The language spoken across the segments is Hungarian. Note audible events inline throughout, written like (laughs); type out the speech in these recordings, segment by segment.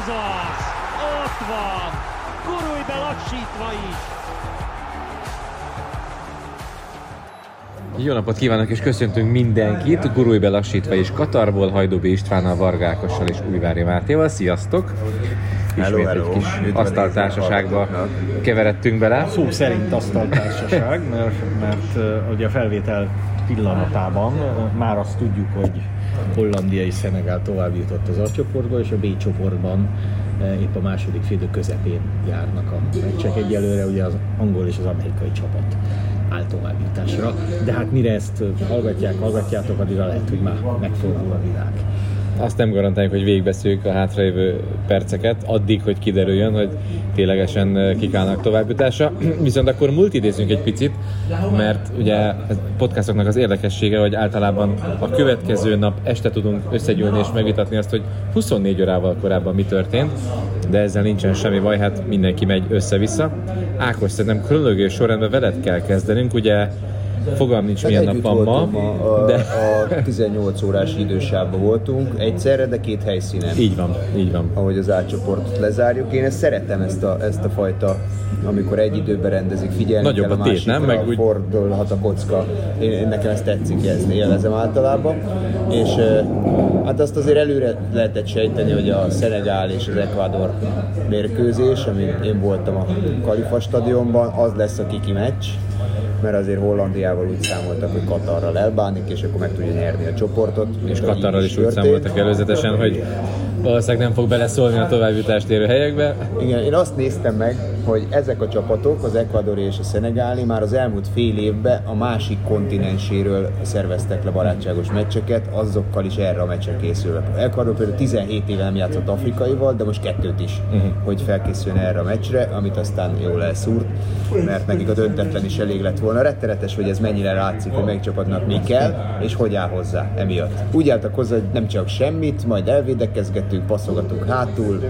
Ez az! Ott van! Gurulj be lassítva is! Jó napot kívánok és köszöntünk mindenkit, Gurulj be lassítva és Katarból, Hajdóbi Istvánnal, Vargákossal és Újvári Mátéval. Sziasztok! Ismét hello. egy kis asztaltársaságba keveredtünk bele. Szó szerint asztaltársaság, mert, mert ugye a felvétel pillanatában már azt tudjuk, hogy Hollandia és Szenegál tovább jutott az A csoportba, és a B csoportban uh, épp a második félidő közepén járnak a meccsek. Egyelőre ugye az angol és az amerikai csapat áll továbbjutásra, de hát mire ezt hallgatják, hallgatjátok, addigra lehet, hogy már megfordul a világ. Azt nem garantáljuk, hogy végigbeszéljük a hátralévő perceket, addig, hogy kiderüljön, hogy ténylegesen eh, kik állnak továbbjutásra. (clears throat) Viszont akkor multidézünk egy picit, mert ugye a podcastoknak az érdekessége, hogy általában a következő nap este tudunk összegyűlni és megvitatni azt, hogy 24 órával korábban mi történt, de ezzel nincsen semmi baj, hát mindenki megy össze-vissza. Ákos, szerintem kronológiai sorrendben veled kell kezdenünk, ugye fogalm nincs milyen nap van ma, a, de a 18 órás idősávban voltunk, egyszerre, de két helyszínen. így van, így van. ahogy az átcsoportot lezárjuk. Én ezt szeretem, ezt a, ezt a fajta, amikor egy időben rendezik, figyelni Nagyobb kell a a tét, másikra, nem? Meg úgy- fordulhat a kocka. Én, én nekem ezt tetszik, ezt élvezem általában. És hát azt azért előre lehetett sejteni, hogy a Szenegál és az Ecuador mérkőzés, amin én voltam a Kalifa stadionban, az lesz a kiki meccs mert azért Hollandiával úgy számoltak, hogy Katarral elbánik, és akkor meg tudja nyerni a csoportot. És Katarral is úgy történt. számoltak előzetesen, hogy valószínűleg nem fog beleszólni a továbbjutást érő helyekbe. Igen, én azt néztem meg, hogy ezek a csapatok, az ekvadori és a szenegáli már az elmúlt fél évben a másik kontinenséről szerveztek le barátságos meccseket, azokkal is erre a meccsre készülnek. Ecuador például 17 éve nem játszott afrikaival, de most kettőt is, uh-huh. hogy felkészüljön erre a meccsre, amit aztán jól elszúrt, mert nekik a döntetlen is elég lett volna. Rettenetes, hogy ez mennyire látszik, hogy melyik csapatnak mi kell, és hogy áll hozzá emiatt. Úgy álltak hozzá, hogy nem csak semmit, majd elvédekezgetünk, passzogatunk hátul,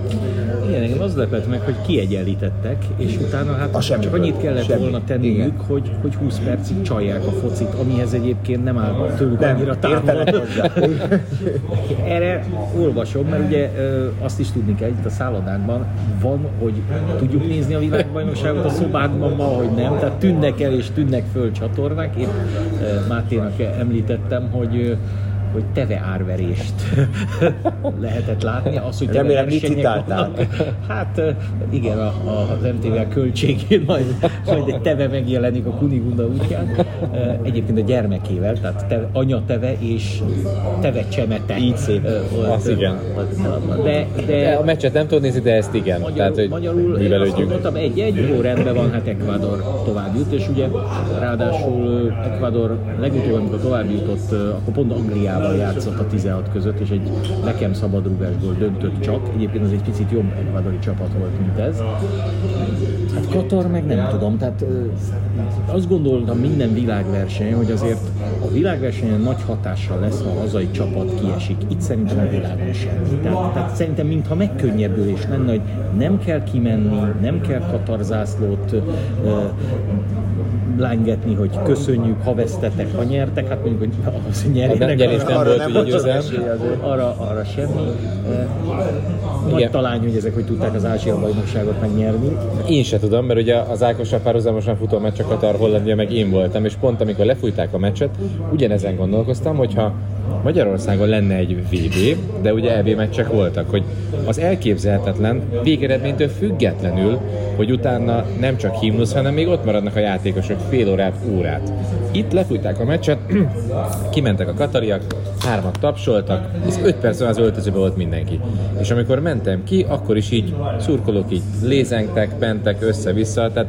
Igen, engem az lepett meg, hogy kiegyenlítettek, és utána hát A csak annyit kellett Semmi. volna tenniük, Igen. hogy, hogy 20 percig csalják a focit, amihez egyébként nem áll tőlük Nem, annyira távol. (laughs) Erre olvasom, mert ugye azt is tudni kell, itt a szállodákban van, hogy tudjuk nézni a világbajnokságot a szobákban, ma, hogy nem, tehát tűnnek el és tűnnek föl csatornák. Én Máténak említettem, hogy hogy teve árverést (laughs) lehetett látni. Az, hogy Remélem, vannak. Hát igen, a, a, az MTV költségén majd, majd egy teve megjelenik a Kunigunda útján. Egyébként a gyermekével, tehát te, anya teve és teve csemete. Így szép. Volt, Az igen. De, De de a meccset nem tudod nézni, de ezt igen. Magyarul, Tehát, hogy magyarul én azt gondoltam, egy-egy, jó rendben van, hát Ecuador tovább jut, és ugye ráadásul Ecuador legutóbb, amikor tovább jutott, akkor pont Angliával játszott a 16 között, és egy nekem szabadrúgásból döntött csak. Egyébként az egy picit jobb ekvadori csapat volt, mint ez. Hát Katar meg nem tudom, tehát azt gondoltam minden világverseny, hogy azért a világversenyen nagy hatással lesz, ha a hazai csapat kiesik. Itt szerintem a világon semmi. Tehát, tehát szerintem mintha megkönnyebbülés lenne, hogy nem kell kimenni, nem kell Katar zászlót lángetni, hogy köszönjük, ha vesztetek, ha nyertek, hát mondjuk, hogy az hogy nyerjenek. nem Arra volt, nem ugye azért. Arra, arra semmi. Ö, Nagy Igen. talány, hogy ezek hogy tudták az Ázsia bajnokságot megnyerni. Én se tudom, mert ugye az Ákossal párhuzamosan futó meccs a Katar Hollandia, meg én voltam, és pont amikor lefújták a meccset, ugyanezen gondolkoztam, hogyha Magyarországon lenne egy VB, de ugye EB meccsek voltak, hogy az elképzelhetetlen végeredménytől függetlenül, hogy utána nem csak himnusz, hanem még ott maradnak a játékosok fél órát, órát. Itt lefújták a meccset, (clears throat) kimentek a katariak, hármat tapsoltak, és 5 perc az öltözőbe volt mindenki. És amikor mentem ki, akkor is így szurkolók így lézengtek, mentek össze-vissza, tehát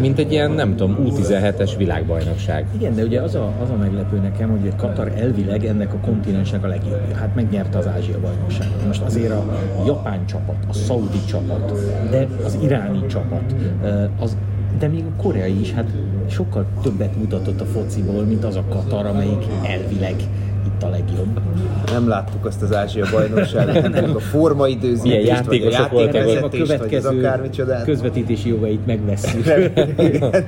mint egy ilyen, nem tudom, U17-es világbajnokság. Igen, de ugye az a, az a meglepő nekem, hogy Katar elvileg ennek a kontinensnek a legjobbja. Hát megnyerte az Ázsia bajnokságot. Most azért a japán csapat, a szaudi csapat, de az iráni csapat, az, de még a koreai is, hát sokkal többet mutatott a fociból, mint az a Katar, amelyik elvileg itt a legjobb. Nem láttuk azt az Ázsia bajnokságot, nem a formaidőzítést, Milyen vagy a voltak a következő akármicsodát. közvetítési jogait megvesszük. (laughs) Igen.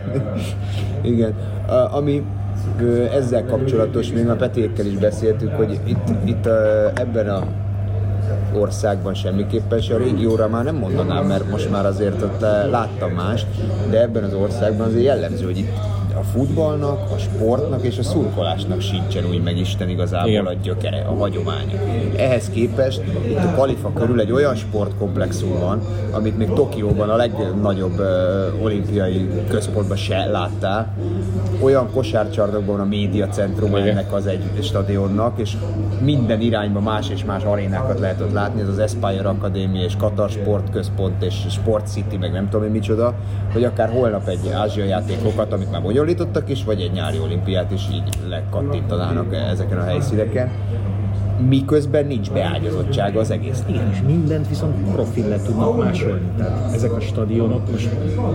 Igen. A, ami ezzel kapcsolatos, még a Petékkel is beszéltük, hogy itt, itt ebben a országban semmiképpen se. A régióra már nem mondanám, mert most már azért ott eh, láttam mást, de ebben az országban azért jellemző, hogy itt a futballnak, a sportnak és a szurkolásnak sincsen úgy meg Isten igazából Igen. a gyökere, a hagyománya. Ehhez képest itt a Kalifa körül egy olyan sportkomplexum van, amit még Tokióban a legnagyobb uh, olimpiai központban se láttál. Olyan kosárcsarnokban a médiacentrum ennek az egy stadionnak, és minden irányba más és más arénákat lehet ott látni, ez az Aspire Akadémia és Katar Sportközpont és Sport City, meg nem tudom én micsoda, hogy akár holnap egy ázsiai játékokat, amit már bonyolítottak is, vagy egy nyári olimpiát is így lekattintanának ezeken a helyszíneken, miközben nincs beágyazottsága az egész. Igen, és mindent viszont profil le tudnak másolni. Tehát ezek a stadionok, most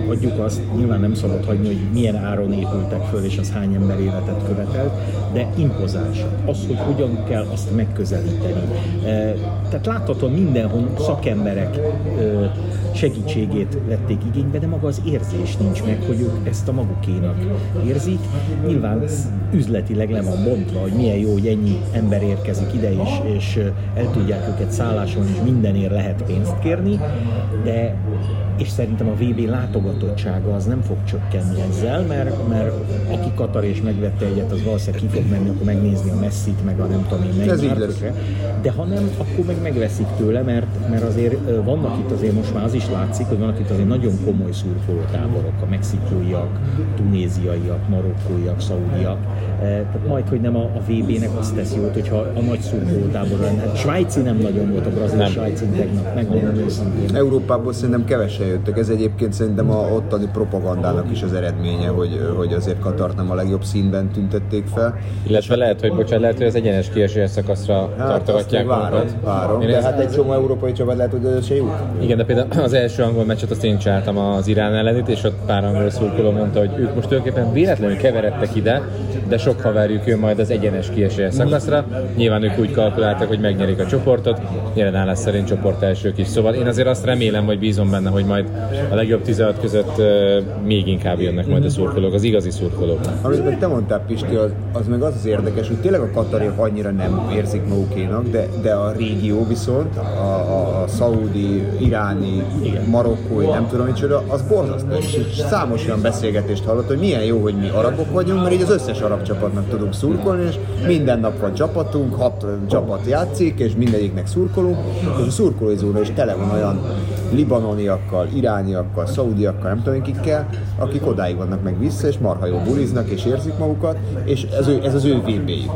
adjuk azt, nyilván nem szabad hagyni, hogy milyen áron épültek föl, és az hány ember életet követelt, de impozáns. Az, hogy hogyan kell azt megközelíteni. E, Tehát láthatóan mindenhol szakemberek e, segítségét vették igénybe, de maga az érzés nincs meg, hogy ők ezt a magukénak érzik. Nyilván üzletileg le van bontva, hogy milyen jó, hogy ennyi ember érkezik ide, és, és el tudják őket szállásolni, és mindenért lehet pénzt kérni, de és szerintem a VB látogatottsága az nem fog csökkenni ezzel, mert, mert aki Katar és megvette egyet, az valószínűleg ki fog menni, akkor megnézni a Messit, meg a nem tudom én, lesz. de ha nem, akkor meg megveszik tőle, mert, mert azért vannak itt azért most már az is látszik, hogy vannak itt azért nagyon komoly szurkolótáborok, a mexikóiak, tunéziaiak, marokkóiak, szaudiak. E, Tehát majd, hogy nem a, a VB-nek azt tesz jót, hogyha a nagy szurkolótábor lenne. Hát Svájci nem nagyon volt a brazil Nem. Svájci tegnap, megmondom őszintén. Európából szerintem kevesen jöttek. Ez egyébként szerintem a ottani propagandának is az eredménye, hogy, hogy azért Katart nem a legjobb színben tüntették fel. Illetve lehet, hogy bocsánat, lehet, hogy az egyenes kiesés szakaszra Hát tartogatják várom, várom. Én De hát egy csomó európai csapat lehet, hogy ez se jut. Igen, de például az első angol meccset azt én csináltam az Irán ellenit, és ott pár angol szurkoló mondta, hogy ők most tulajdonképpen véletlenül keveredtek ide, de sok haverjuk jön majd az egyenes kiesés szakaszra. Nyilván ők úgy kalkuláltak, hogy megnyerik a csoportot, jelen állás szerint csoport elsők is. Szóval én azért azt remélem, hogy bízom benne, hogy majd a legjobb 16 között még inkább jönnek majd a szurkolók, az igazi szurkolók. Amit meg te mondtál, Pisti, az, az meg az az érdekes, hogy tényleg a katariak annyira nem érzik magukénak, de, de a régió viszont, a, a, a szaudi, iráni, marokkói, nem tudom micsoda, az borzasztó. És, számos olyan beszélgetést hallott, hogy milyen jó, hogy mi arabok vagyunk, mert így az összes arab csapatnak tudunk szurkolni, és minden nap van csapatunk, hat csapat játszik, és mindegyiknek szurkolunk, és a szurkolói zóna is tele van olyan libanoniakkal, irániakkal, szaudiakkal, nem tudom kikkel, akik odáig vannak meg vissza, és marha jól buliznak, és érzik magukat, és ez, ez az ő VB-jük.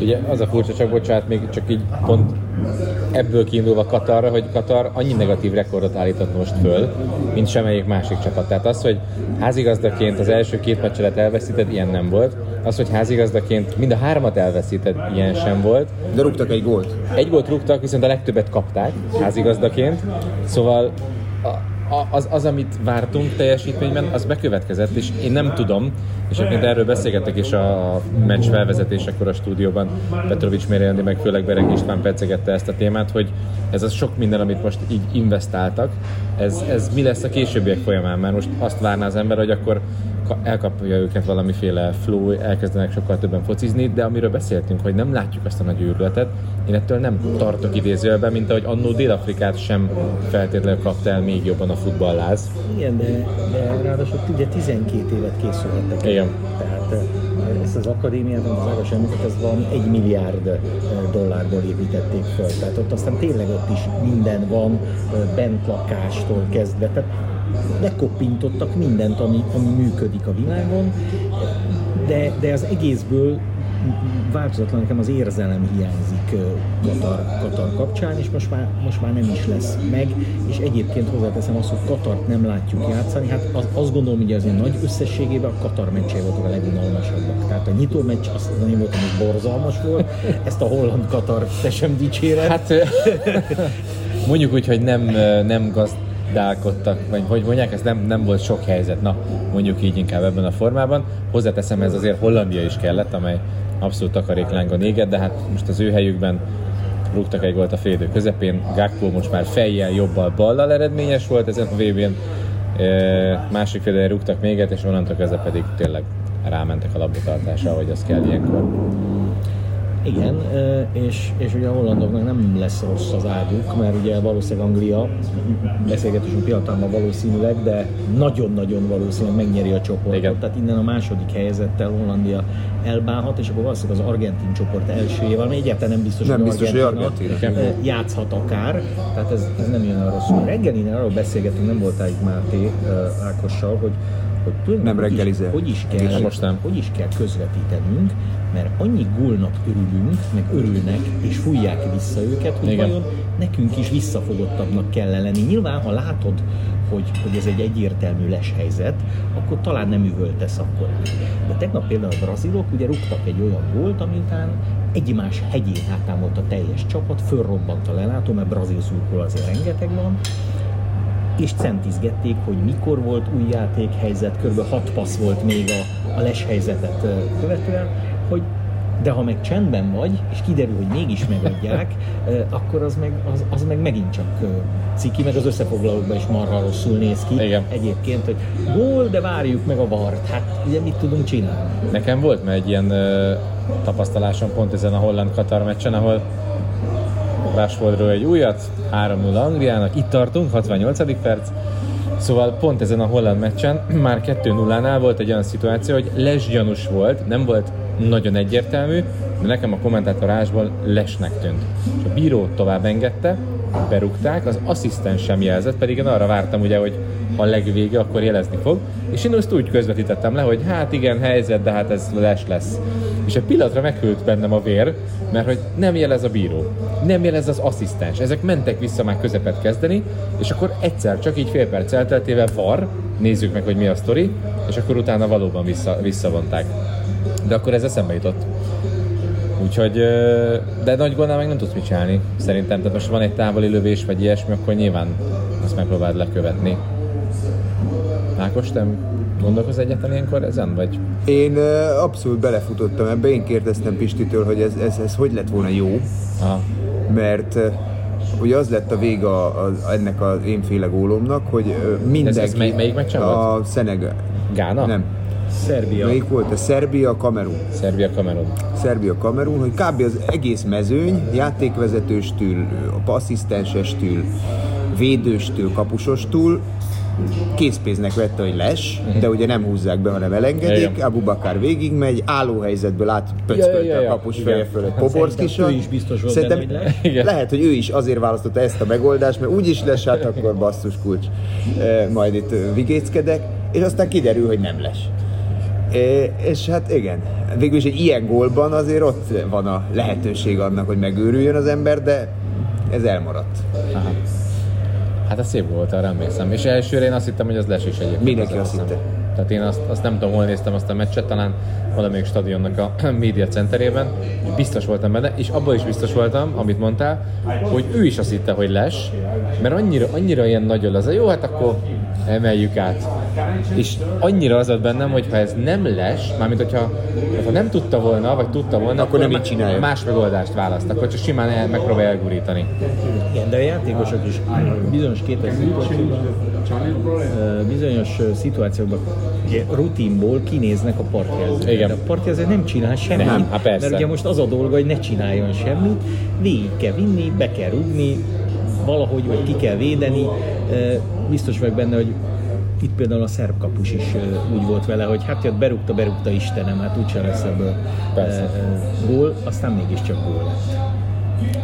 Ugye az a furcsa, csak bocsánat, még csak így pont ebből kiindulva Katarra, hogy Katar annyi negatív rekordot állított most föl, mint semmelyik másik csapat. Tehát az, hogy házigazdaként az első két meccselet elveszíted, ilyen nem volt. Az, hogy házigazdaként mind a hármat elveszíted, ilyen sem volt. De rúgtak egy gólt. Egy gólt rúgtak, viszont a legtöbbet kapták házigazdaként. Szóval a, az, az, amit vártunk teljesítményben, az bekövetkezett, és én nem tudom, és egyébként erről beszélgettek is a meccs felvezetésekor a stúdióban, Petrovics Mérjeldi, meg főleg Bereg István percegette ezt a témát, hogy ez az sok minden, amit most így investáltak, ez, ez mi lesz a későbbiek folyamán, mert most azt várná az ember, hogy akkor elkapja őket valamiféle flow, elkezdenek sokkal többen focizni, de amiről beszéltünk, hogy nem látjuk azt a nagy őrületet, én ettől nem tartok idézőjelben, mint ahogy annó Dél-Afrikát sem feltétlenül kapta el még jobban a futballáz. Igen, de, de ráadásul ugye 12 évet készülhettek. Igen. Tehát eh, ezt az akadémiát, amit az Ágos említett, ez van egy milliárd dollárból építették föl. Tehát ott aztán tényleg ott is minden van, bentlakástól kezdve. Tehát lekoppintottak mindent, ami, ami működik a világon, de, de az egészből változatlan nekem az érzelem hiányzik Katar, Katar kapcsán, és most már, most már nem is lesz meg, és egyébként hozzáteszem azt, hogy Katart nem látjuk játszani, hát az, azt gondolom, hogy azért nagy összességében a Katar meccsei voltak a legunalmasabbak. Tehát a nyitó meccs azt az én voltam, hogy borzalmas volt, ezt a holland Katar te sem dicséred. Hát (laughs) mondjuk úgy, hogy nem, nem gazdálkodtak, vagy hogy mondják, ez nem, nem volt sok helyzet, na mondjuk így inkább ebben a formában. Hozzáteszem, ez azért Hollandia is kellett, amely abszolút takaréklángon égett, de hát most az ő helyükben rúgtak egy gólt a félidő közepén, Gakpo most már fejjel, jobbal, ballal eredményes volt ezen a VB-n, Ö, másik félidőre rúgtak még egyet, és onnantól kezdve pedig tényleg rámentek a labdatartásra, ahogy az kell ilyenkor. Igen, és, és ugye a hollandoknak nem lesz rossz az águk, mert ugye valószínűleg Anglia, beszélgetésünk pillanatában valószínűleg, de nagyon-nagyon valószínűleg megnyeri a csoportot. Igen. Tehát innen a második helyezettel Hollandia elbánhat, és akkor valószínűleg az argentin csoport elsőjével, ami egyáltalán nem biztos, Nem hogy biztos, hogy Argentina, Argentina. ö, játszhat akár, tehát ez, ez nem jön arra szól. Reggelin arról beszélgetünk, nem voltál itt Máté Ákossal, hogy hogy tulajdonképpen Nem hogy is- reggelizel. Hogy is, kell, most nem. hogy is kell közvetítenünk, mert annyi gólnak örülünk, meg örülnek, és fújják vissza őket, hogy Igen. vajon nekünk is visszafogottabbnak kell lenni. Nyilván, ha látod, hogy, hogy ez egy egyértelmű leshelyzet, akkor talán nem üvöltesz akkor. De tegnap például a brazilok ugye rúgtak egy olyan gólt, ami után egymás hegyén átámolt a teljes csapat, fölrobbant a lelátó, mert brazil szurkol azért rengeteg van, és centizgették, hogy mikor volt új játékhelyzet, kb. 6 passz volt még a, a les helyzetet követően, hogy de ha meg csendben vagy, és kiderül, hogy mégis megadják, akkor az meg, az, az meg megint csak ciki, meg az összefoglalókban is marha rosszul néz ki. Igen. Egyébként, hogy gól, de várjuk meg a vart. Hát ugye mit tudunk csinálni? Nekem volt már egy ilyen ö, tapasztalásom pont ezen a holland-katar meccsen, ahol Rashfordról egy újat, 3-0 Angliának, itt tartunk, 68. perc, Szóval pont ezen a holland meccsen (clears throat) már 2-0-nál volt egy olyan szituáció, hogy les gyanús volt, nem volt nagyon egyértelmű, de nekem a kommentátorásból lesnek tűnt. És a bíró tovább engedte, berúgták, az asszisztens sem jelzett, pedig én arra vártam ugye, hogy ha a legvége, akkor jelezni fog. És én azt úgy közvetítettem le, hogy hát igen, helyzet, de hát ez les lesz. És egy pillanatra meghűlt bennem a vér, mert hogy nem jelez a bíró, nem jelez az asszisztens. Ezek mentek vissza már közepet kezdeni, és akkor egyszer, csak így fél perc elteltével var, nézzük meg, hogy mi a sztori, és akkor utána valóban vissza, visszavonták. De akkor ez eszembe jutott. Úgyhogy, de nagy gólnál meg nem tudsz mit csinálni, szerintem. Tehát most van egy távoli lövés, vagy ilyesmi, akkor nyilván azt megpróbáld lekövetni. Ákos, te gondolkoz egyáltalán ilyenkor ezen, vagy? Én abszolút belefutottam ebbe, én kérdeztem Pistitől, hogy ez, ez, ez hogy lett volna jó, Aha. mert ugye az lett a vége a, a, ennek az énféle gólomnak, hogy mindenki... Ez- ez mely- melyik meccsen A Szenegál. Gána? Nem. Szerbia. Melyik volt? A Szerbia, Kamerun. Szerbia, Kamerun. Szerbia, Kamerun, hogy kb. az egész mezőny, játékvezetőstől, asszisztensestől, védőstől, kapusostól készpénznek vette, hogy les, de ugye nem húzzák be, hanem elengedik. Abu Bakar végigmegy, állóhelyzetből átpöckölte Ja, ja, ja, ja. a kapus Igen. feje föl egy Hát poborszkisat. szerintem ő is biztos volt Szerintem benne, hogy les. Lehet, hogy ő is azért választotta ezt a megoldást, mert úgyis les, hát akkor basszus kulcs. E, majd itt ö, vigéckedek, és aztán kiderül, hogy nem les. É, és hát igen, végül is egy ilyen gólban azért ott van a lehetőség annak, hogy megőrüljön az ember, de ez elmaradt. Aha. Hát ez szép volt, arra emlékszem. És elsőre én azt hittem, hogy az les is egyébként. Mindenki az azt hitte. Tehát én azt, azt nem tudom, hol néztem azt a meccset, talán valamelyik stadionnak a (clears throat) média centerében, biztos voltam benne, és abban is biztos voltam, amit mondtál, hogy ő is azt hitte, hogy les, mert annyira, annyira ilyen nagyon az, jó, hát akkor emeljük át. És annyira az volt bennem, hogy ha ez nem les, mármint hogyha ha nem tudta volna, vagy tudta volna, Akkor nem má- így csinálja. más megoldást választ, akkor csak simán el, megpróbálja elgurítani. Igen, de a játékosok is bizonyos képes bizonyos szituációkban ugye, rutinból kinéznek a partjelzőre. Igen. De a partjelző nem csinál semmit, Nem, hát persze. mert ugye most az a dolga, hogy ne csináljon semmit, végig kell vinni, be kell rugni, valahogy, vagy ki kell védeni. Biztos vagyok benne, hogy itt például a szerb kapus is úgy volt vele, hogy hát jött, berúgta, berúgta Istenem, hát úgyse lesz ebből Persze. gól, aztán mégiscsak gól lett.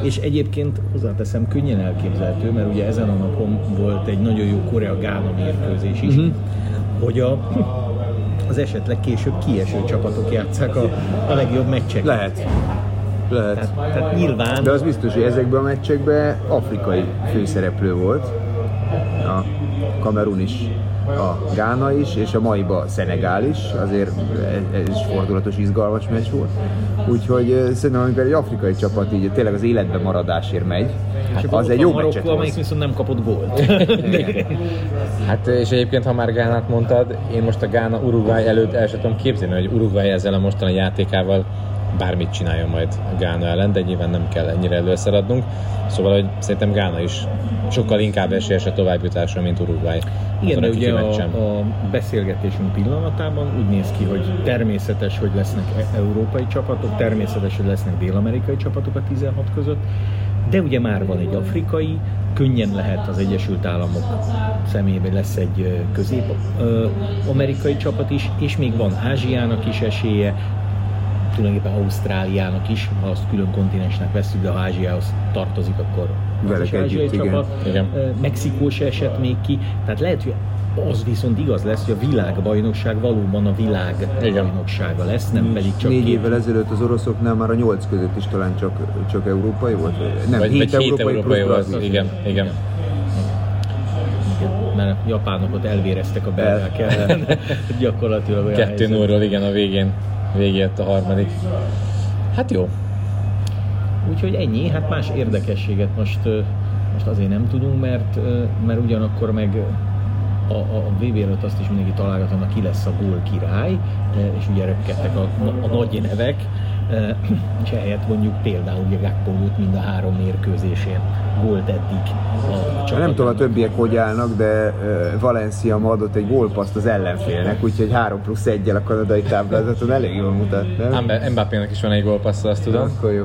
És egyébként hozzáteszem, könnyen elképzelhető, mert ugye ezen a napon volt egy nagyon jó Korea-Gána mérkőzés is, uh-huh. hogy a, az esetleg később kieső csapatok játszák a, a legjobb meccseket. Lehet. Lehet. Tehát, tehát nyilván De az biztos, hogy ezekben a meccsekben afrikai főszereplő volt. A Kamerun is, a Gána is, és a maiba Szenegál is. Azért ez, is fordulatos, izgalmas meccs volt. Úgyhogy szerintem, amikor egy afrikai csapat így tényleg az életben maradásért megy, és akkor az egy jó Marokkó, meccset amelyik hoz. viszont nem kapott gólt. Hát és egyébként, ha már Gánát mondtad, én most a Gána Uruguay előtt el sem tudom képzelni, hogy Uruguay ezzel a mostani játékával bármit csináljon majd Gána ellen, de nyilván nem kell ennyire előszaladnunk. Szóval, hogy szerintem Gána is sokkal inkább esélyes a továbbjutásra, mint Uruguay. Igen, de ugye a, a beszélgetésünk pillanatában úgy néz ki, hogy természetes, hogy lesznek e- európai csapatok, természetes, hogy lesznek dél-amerikai csapatok a 16 között, de ugye már van egy afrikai, könnyen lehet az Egyesült Államok személyében lesz egy közép-amerikai csapat is, és még van Ázsiának is esélye, tulajdonképpen Ausztráliának is, ha azt külön kontinensnek veszük, de ha Ázsiához tartozik, akkor az is ázsiai együtt, igen. csapat. Igen. Mexikó se esett még ki, tehát lehet, hogy az viszont igaz lesz, hogy a világbajnokság valóban a világ bajnoksága lesz, nem pedig csak Négy két évvel ezelőtt az oroszoknál már a nyolc között is talán csak, csak európai volt? Nem, vagy, hét vagy hét európai, európai plusz volt. brazil. Igen, igen. Igen, mert a japánok ott elvéreztek a belgák ellen. (laughs) Gyakorlatilag olyan Kettő helyzet. nóról, igen, a végén. Végét a harmadik. Hát jó. Úgyhogy ennyi, hát más érdekességet most, most azért nem tudunk, mert, mert ugyanakkor meg a, a, a VB előtt azt is mindenki találgatott, hogy ki lesz a gól király, és ugye röpkedtek a, a nagy nevek, és ehelyett mondjuk például ugye Gakpo lőtt mind a három mérkőzésén gólt eddig a, a Nem tudom a többiek hogy állnak, de Valencia ma adott egy gólpaszt az ellenfélnek, úgyhogy 3 plusz 1 a kanadai táblázaton elég jól mutat, nem? Mbappé- Mbappének is van egy gólpassza, azt tudom. Akkor jó.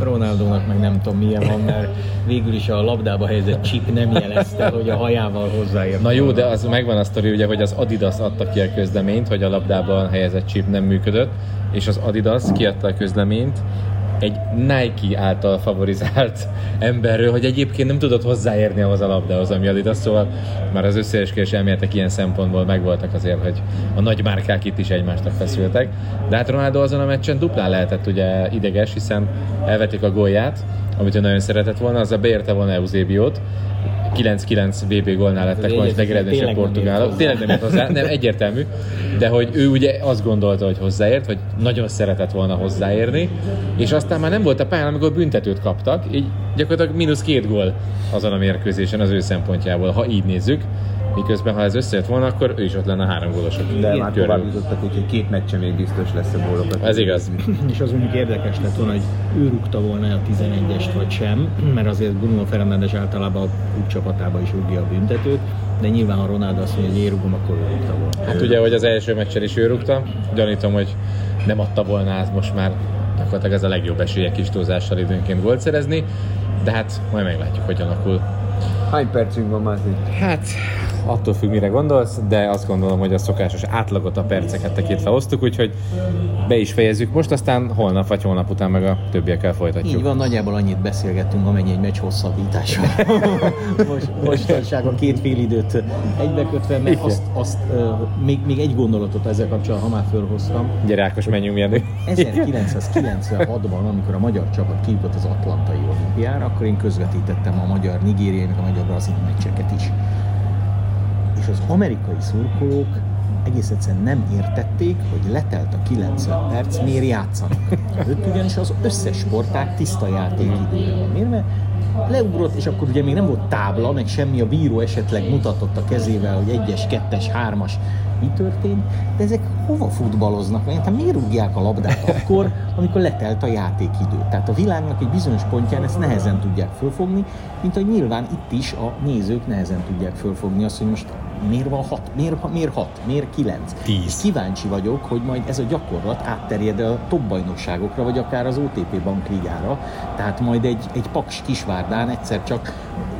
Ronaldónak meg nem tudom milyen van, mert végül is a labdába helyezett chip nem jelezte, hogy a hajával hozzáért. Na jó, de az megvan a sztori, ugye, hogy az Adidas adta ki a közleményt, hogy a labdában helyezett chip nem működött, és az Adidas kiadta a közleményt egy Nike által favorizált (laughs) emberről, hogy egyébként nem tudott hozzáérni ahhoz a labdához, ami Adidas, szóval már az összeesküvés elméletek ilyen szempontból megvoltak azért, hogy a nagy márkák itt is egymásnak feszültek. De hát Ronaldo azon a meccsen duplán lehetett ugye ideges, hiszen elvették a gólját, amit ő nagyon szeretett volna, azzal beérte volna Eusebio-t, 9-9 VB gólnál lettek nem ért portugálok. Tényleg nem ért hozzá, nem egyértelmű, de hogy ő ugye azt gondolta, hogy hozzáért, vagy nagyon szeretett volna hozzáérni, és aztán már nem volt a pályán, amikor büntetőt kaptak, így gyakorlatilag mínusz két gól azon a mérkőzésen az ő szempontjából, ha így nézzük. Miközben, ha ez összejött volna, akkor ő is ott lenne a három gólosok. De már tovább jutottak, úgyhogy két meccse még biztos lesz a gólokat. Ez igaz. (laughs) És az mondjuk érdekes lett volna, hogy ő rúgta volna a 11-est vagy sem, mert azért Bruno Fernandes általában a klub csapatában is rúgja a büntetőt, de nyilván ha Ronaldo azt mondja, hogy én rúgom, akkor ő rúgta volna. Hát ugye, hogy az első meccsen is ő rúgta, gyanítom, hogy nem adta volna át most már gyakorlatilag ez a legjobb esélye kis túlzással időnként gólt szerezni, de hát majd meglátjuk, hogy alakul. Hány percünk van már? Hát attól függ, mire gondolsz, de azt gondolom, hogy a szokásos átlagot, a perceket tekintve hoztuk, úgyhogy be is fejezzük most, aztán holnap vagy holnap után meg a többiekkel folytatjuk. Így van, nagyjából annyit beszélgettünk, amennyi egy meccs hosszabbítása. (laughs) Most, mostanság a két fél időt egybekötve, mert azt, azt uh, még, még egy gondolatot ezzel kapcsolatban, ha már fölhoztam. Gyere Ákos, menjünk Jenő. 1996-ban, amikor a magyar csapat kijutott az Atlantai olimpiára, akkor én közvetítettem a magyar nigériai, meg a magyar brazil meccseket is. És az amerikai szurkolók egész egyszerűen nem értették, hogy letelt a 90 perc, miért játszanak. Ők ugyanis az összes sporták tiszta játékidőre van mérve, leugrott, és akkor ugye még nem volt tábla, meg semmi, a bíró esetleg mutatott a kezével, hogy egyes, kettes, hármas, mi történt, de ezek hova futballoznak? Mert hát miért rúgják a labdát akkor, amikor letelt a játékidő? Tehát a világnak egy bizonyos pontján ezt nehezen tudják fölfogni, mint hogy nyilván itt is a nézők nehezen tudják fölfogni azt, hogy most miért van hat, miért, miért hat, miért kilenc. Tíz. Kíváncsi vagyok, hogy majd ez a gyakorlat átterjed a top bajnokságokra, vagy akár az OTP bankligára, tehát majd egy, egy paks kisvárdán egyszer csak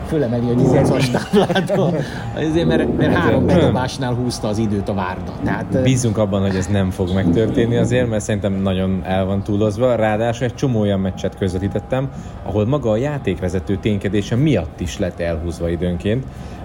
fölemeli a nyolcas (laughs) táblát, azért, mert, mert három bedobásnál húzta az időt a várda. Tehát, Bízunk abban, hogy ez nem fog megtörténni azért, mert szerintem nagyon el van túlozva. Ráadásul egy csomó olyan meccset közvetítettem, ahol maga a játékvezető ténykedése miatt is lett elhúzva időnként,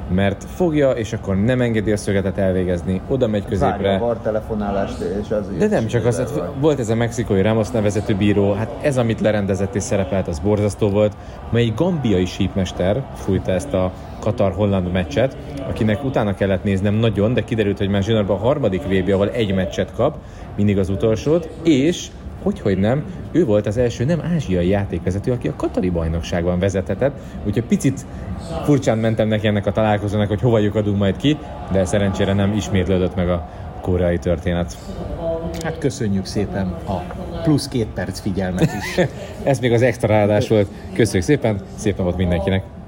mert fogja, és akkor nem engedi a szögetet elvégezni, oda megy Várja a középre. VAR telefonálást, és az De nem csak az, hát volt ez a mexikói Ramos nevezető bíró, hát ez, amit lerendezett és szerepelt, az borzasztó volt. Ma egy gambiai sípmester fújta ezt a Katar-Holland meccset, akinek utána kellett néznem nagyon, de kiderült, hogy már zsinórban a harmadik VB, ahol egy meccset kap, mindig az utolsót, és hogy, hogy nem, ő volt az első nem ázsiai játékvezető, aki a Katari bajnokságban vezethetett, úgyhogy picit furcsán mentem neki ennek a találkozónak, hogy hova lyukadunk majd ki, de szerencsére nem ismétlődött meg a koreai történet. Hát köszönjük szépen a plusz két perc figyelmet is. (laughs) Ez még az extra ráadás volt. Köszönjük szépen, szép napot mindenkinek!